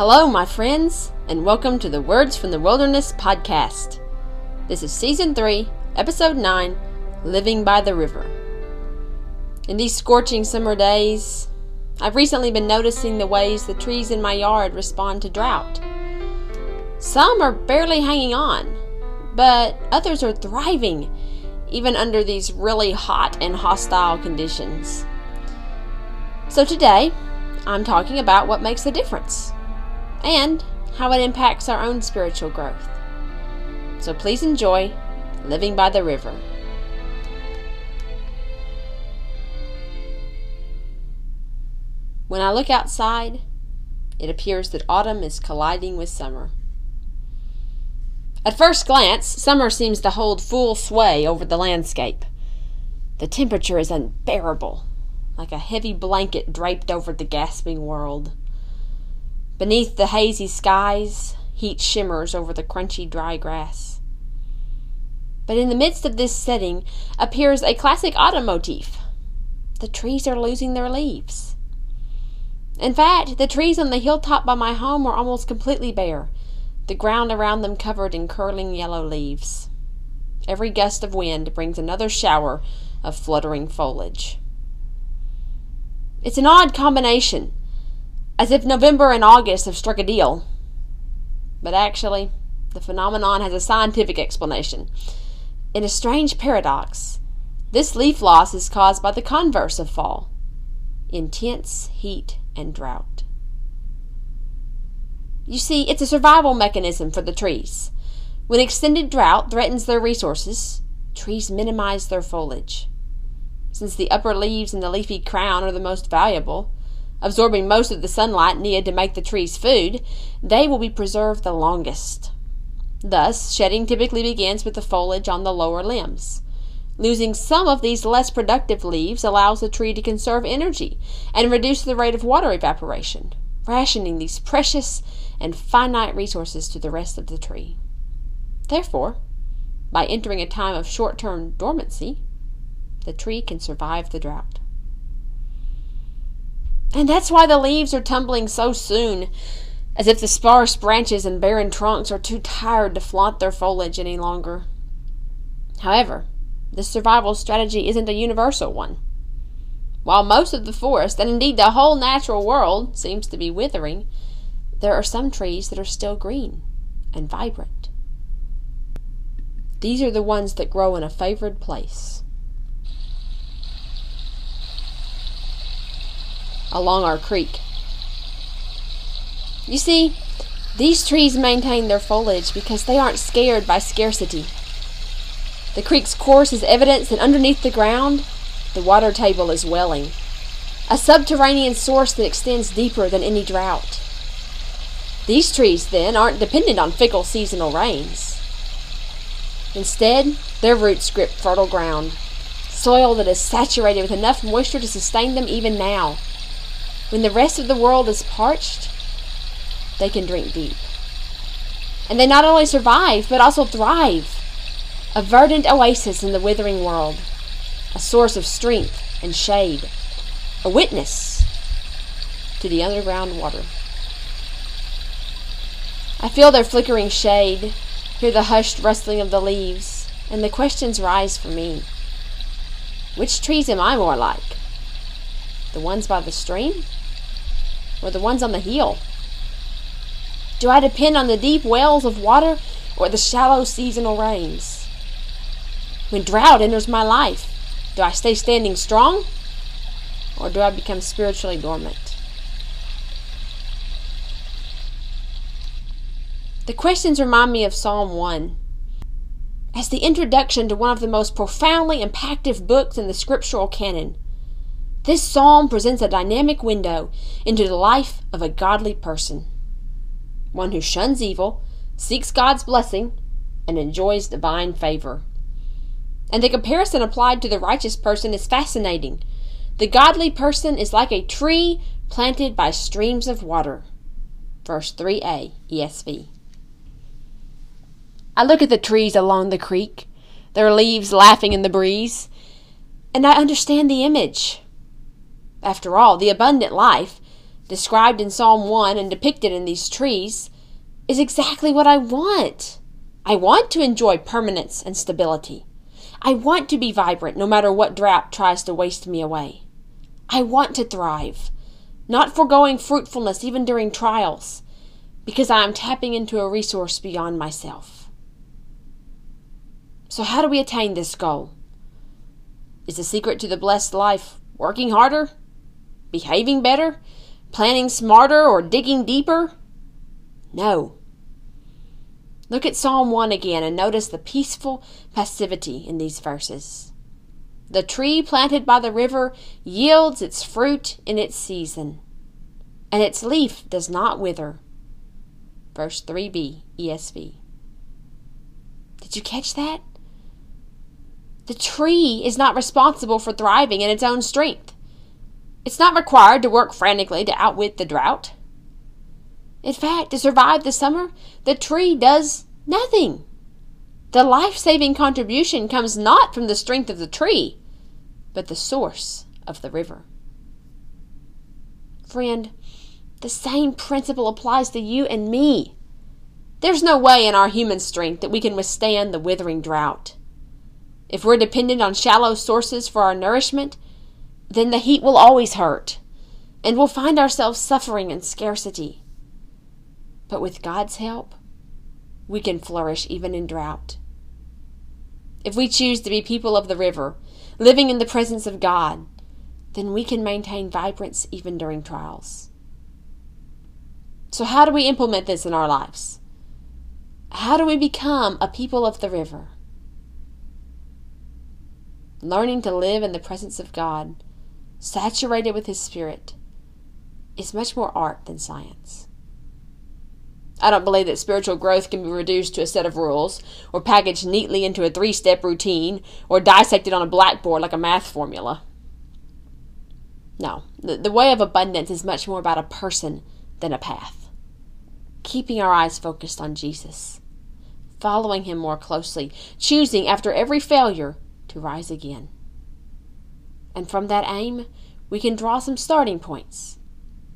Hello, my friends, and welcome to the Words from the Wilderness podcast. This is Season 3, Episode 9 Living by the River. In these scorching summer days, I've recently been noticing the ways the trees in my yard respond to drought. Some are barely hanging on, but others are thriving, even under these really hot and hostile conditions. So today, I'm talking about what makes a difference and how it impacts our own spiritual growth. So please enjoy Living by the River. When I look outside, it appears that autumn is colliding with summer. At first glance, summer seems to hold full sway over the landscape. The temperature is unbearable, like a heavy blanket draped over the gasping world. Beneath the hazy skies, heat shimmers over the crunchy dry grass. But in the midst of this setting appears a classic autumn motif. The trees are losing their leaves. In fact, the trees on the hilltop by my home are almost completely bare, the ground around them covered in curling yellow leaves. Every gust of wind brings another shower of fluttering foliage. It's an odd combination as if November and August have struck a deal. But actually, the phenomenon has a scientific explanation. In a strange paradox, this leaf loss is caused by the converse of fall intense heat and drought. You see, it's a survival mechanism for the trees. When extended drought threatens their resources, trees minimize their foliage. Since the upper leaves and the leafy crown are the most valuable, absorbing most of the sunlight needed to make the trees food, they will be preserved the longest. Thus, shedding typically begins with the foliage on the lower limbs. Losing some of these less productive leaves allows the tree to conserve energy and reduce the rate of water evaporation, rationing these precious and finite resources to the rest of the tree. Therefore, by entering a time of short term dormancy, the tree can survive the drought. And that's why the leaves are tumbling so soon, as if the sparse branches and barren trunks are too tired to flaunt their foliage any longer. However, this survival strategy isn't a universal one. While most of the forest, and indeed the whole natural world, seems to be withering, there are some trees that are still green and vibrant. These are the ones that grow in a favored place. Along our creek. You see, these trees maintain their foliage because they aren't scared by scarcity. The creek's course is evidence that underneath the ground, the water table is welling, a subterranean source that extends deeper than any drought. These trees, then, aren't dependent on fickle seasonal rains. Instead, their roots grip fertile ground, soil that is saturated with enough moisture to sustain them even now. When the rest of the world is parched, they can drink deep. And they not only survive, but also thrive. A verdant oasis in the withering world, a source of strength and shade, a witness to the underground water. I feel their flickering shade, hear the hushed rustling of the leaves, and the questions rise for me. Which trees am I more like? The ones by the stream? Or the ones on the hill? Do I depend on the deep wells of water or the shallow seasonal rains? When drought enters my life, do I stay standing strong or do I become spiritually dormant? The questions remind me of Psalm 1. As the introduction to one of the most profoundly impactful books in the scriptural canon, this psalm presents a dynamic window into the life of a godly person, one who shuns evil, seeks God's blessing, and enjoys divine favor. And the comparison applied to the righteous person is fascinating. The godly person is like a tree planted by streams of water. Verse 3a, ESV. I look at the trees along the creek, their leaves laughing in the breeze, and I understand the image. After all, the abundant life, described in Psalm 1 and depicted in these trees, is exactly what I want. I want to enjoy permanence and stability. I want to be vibrant no matter what drought tries to waste me away. I want to thrive, not foregoing fruitfulness even during trials, because I am tapping into a resource beyond myself. So, how do we attain this goal? Is the secret to the blessed life working harder, behaving better, planning smarter, or digging deeper? No. Look at Psalm 1 again and notice the peaceful passivity in these verses. The tree planted by the river yields its fruit in its season, and its leaf does not wither. Verse 3b, ESV. Did you catch that? The tree is not responsible for thriving in its own strength. It's not required to work frantically to outwit the drought. In fact, to survive the summer, the tree does nothing. The life saving contribution comes not from the strength of the tree, but the source of the river. Friend, the same principle applies to you and me. There's no way in our human strength that we can withstand the withering drought. If we're dependent on shallow sources for our nourishment, then the heat will always hurt, and we'll find ourselves suffering in scarcity. But with God's help, we can flourish even in drought. If we choose to be people of the river, living in the presence of God, then we can maintain vibrance even during trials. So, how do we implement this in our lives? How do we become a people of the river? Learning to live in the presence of God, saturated with His Spirit, is much more art than science. I don't believe that spiritual growth can be reduced to a set of rules, or packaged neatly into a three step routine, or dissected on a blackboard like a math formula. No, the, the way of abundance is much more about a person than a path. Keeping our eyes focused on Jesus, following Him more closely, choosing after every failure to rise again. And from that aim, we can draw some starting points,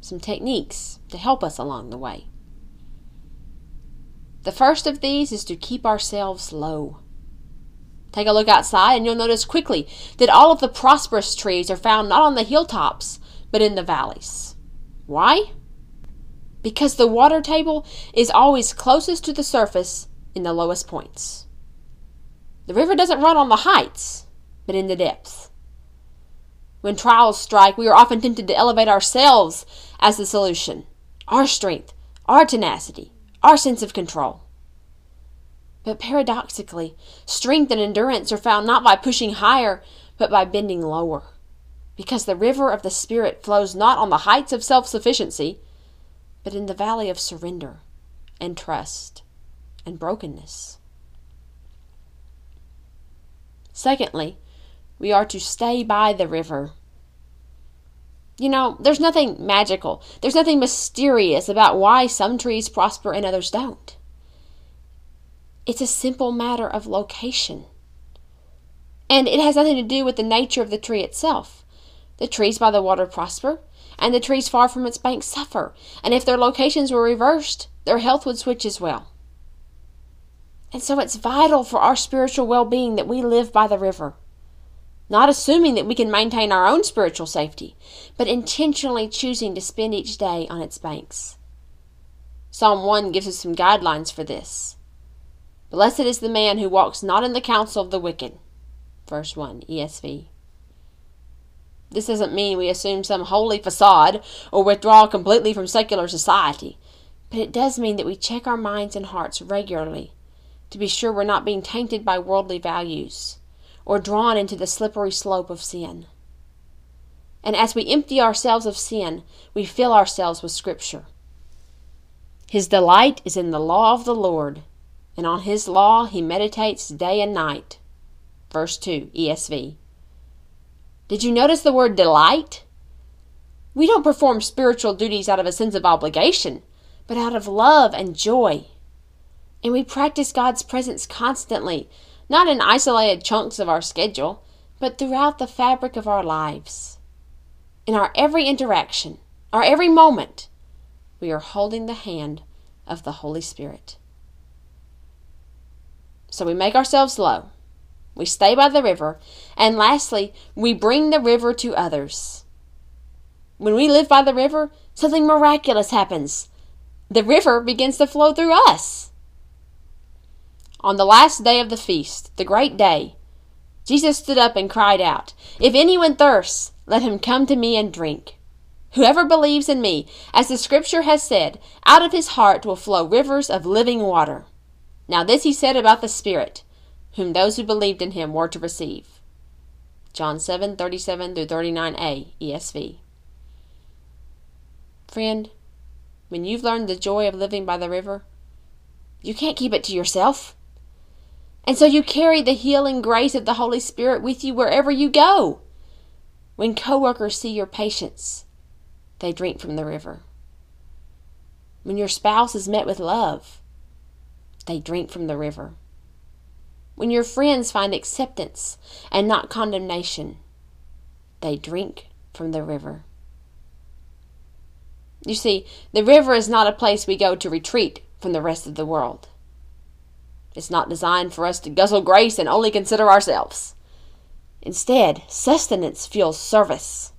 some techniques to help us along the way. The first of these is to keep ourselves low. Take a look outside and you'll notice quickly that all of the prosperous trees are found not on the hilltops, but in the valleys. Why? Because the water table is always closest to the surface in the lowest points. The river doesn't run on the heights, but in the depths. When trials strike, we are often tempted to elevate ourselves as the solution our strength, our tenacity, our sense of control. But paradoxically, strength and endurance are found not by pushing higher, but by bending lower. Because the river of the Spirit flows not on the heights of self sufficiency, but in the valley of surrender and trust and brokenness. Secondly, we are to stay by the river you know, there's nothing magical, there's nothing mysterious about why some trees prosper and others don't. It's a simple matter of location. And it has nothing to do with the nature of the tree itself. The trees by the water prosper, and the trees far from its banks suffer. And if their locations were reversed, their health would switch as well. And so it's vital for our spiritual well being that we live by the river not assuming that we can maintain our own spiritual safety, but intentionally choosing to spend each day on its banks. Psalm 1 gives us some guidelines for this. Blessed is the man who walks not in the counsel of the wicked. Verse 1, ESV. This doesn't mean we assume some holy facade or withdraw completely from secular society, but it does mean that we check our minds and hearts regularly to be sure we're not being tainted by worldly values or drawn into the slippery slope of sin. And as we empty ourselves of sin, we fill ourselves with Scripture. His delight is in the law of the Lord, and on his law he meditates day and night. Verse 2, ESV. Did you notice the word delight? We don't perform spiritual duties out of a sense of obligation, but out of love and joy. And we practice God's presence constantly not in isolated chunks of our schedule, but throughout the fabric of our lives. In our every interaction, our every moment, we are holding the hand of the Holy Spirit. So we make ourselves low. We stay by the river. And lastly, we bring the river to others. When we live by the river, something miraculous happens. The river begins to flow through us. On the last day of the feast, the great day, Jesus stood up and cried out, If anyone thirsts, let him come to me and drink. Whoever believes in me, as the scripture has said, out of his heart will flow rivers of living water. Now this he said about the Spirit, whom those who believed in him were to receive. John 7 37 through 39a, ESV. Friend, when you've learned the joy of living by the river, you can't keep it to yourself. And so you carry the healing grace of the Holy Spirit with you wherever you go. When coworkers see your patience, they drink from the river. When your spouse is met with love, they drink from the river. When your friends find acceptance and not condemnation, they drink from the river. You see, the river is not a place we go to retreat from the rest of the world. It's not designed for us to guzzle grace and only consider ourselves. Instead, sustenance fuels service.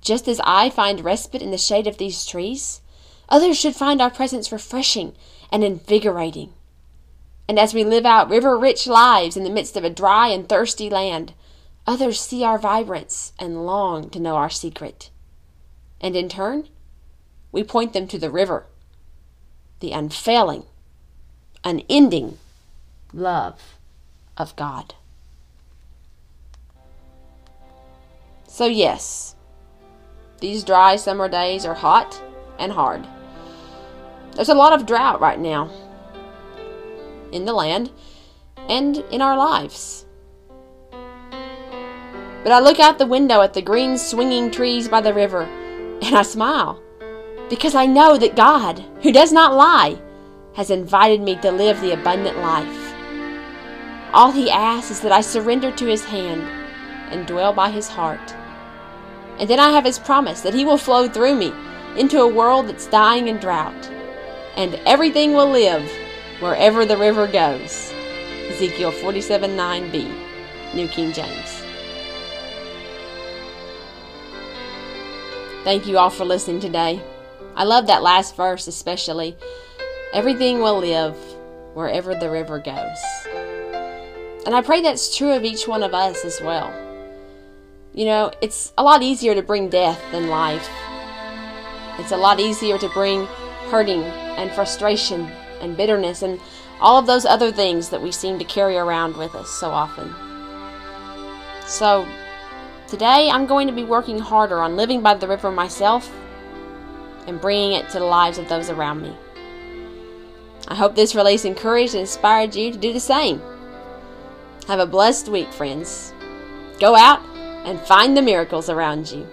Just as I find respite in the shade of these trees, others should find our presence refreshing and invigorating. And as we live out river rich lives in the midst of a dry and thirsty land, others see our vibrance and long to know our secret. And in turn, we point them to the river, the unfailing, unending love of God. So, yes, these dry summer days are hot and hard. There's a lot of drought right now in the land and in our lives. But I look out the window at the green swinging trees by the river and I smile because I know that God, who does not lie, has invited me to live the abundant life. All He asks is that I surrender to His hand and dwell by His heart. And then I have his promise that he will flow through me into a world that's dying in drought. And everything will live wherever the river goes. Ezekiel 47 9b, New King James. Thank you all for listening today. I love that last verse especially. Everything will live wherever the river goes. And I pray that's true of each one of us as well. You know, it's a lot easier to bring death than life. It's a lot easier to bring hurting and frustration and bitterness and all of those other things that we seem to carry around with us so often. So, today I'm going to be working harder on living by the river myself and bringing it to the lives of those around me. I hope this release encouraged and inspired you to do the same. Have a blessed week, friends. Go out and find the miracles around you.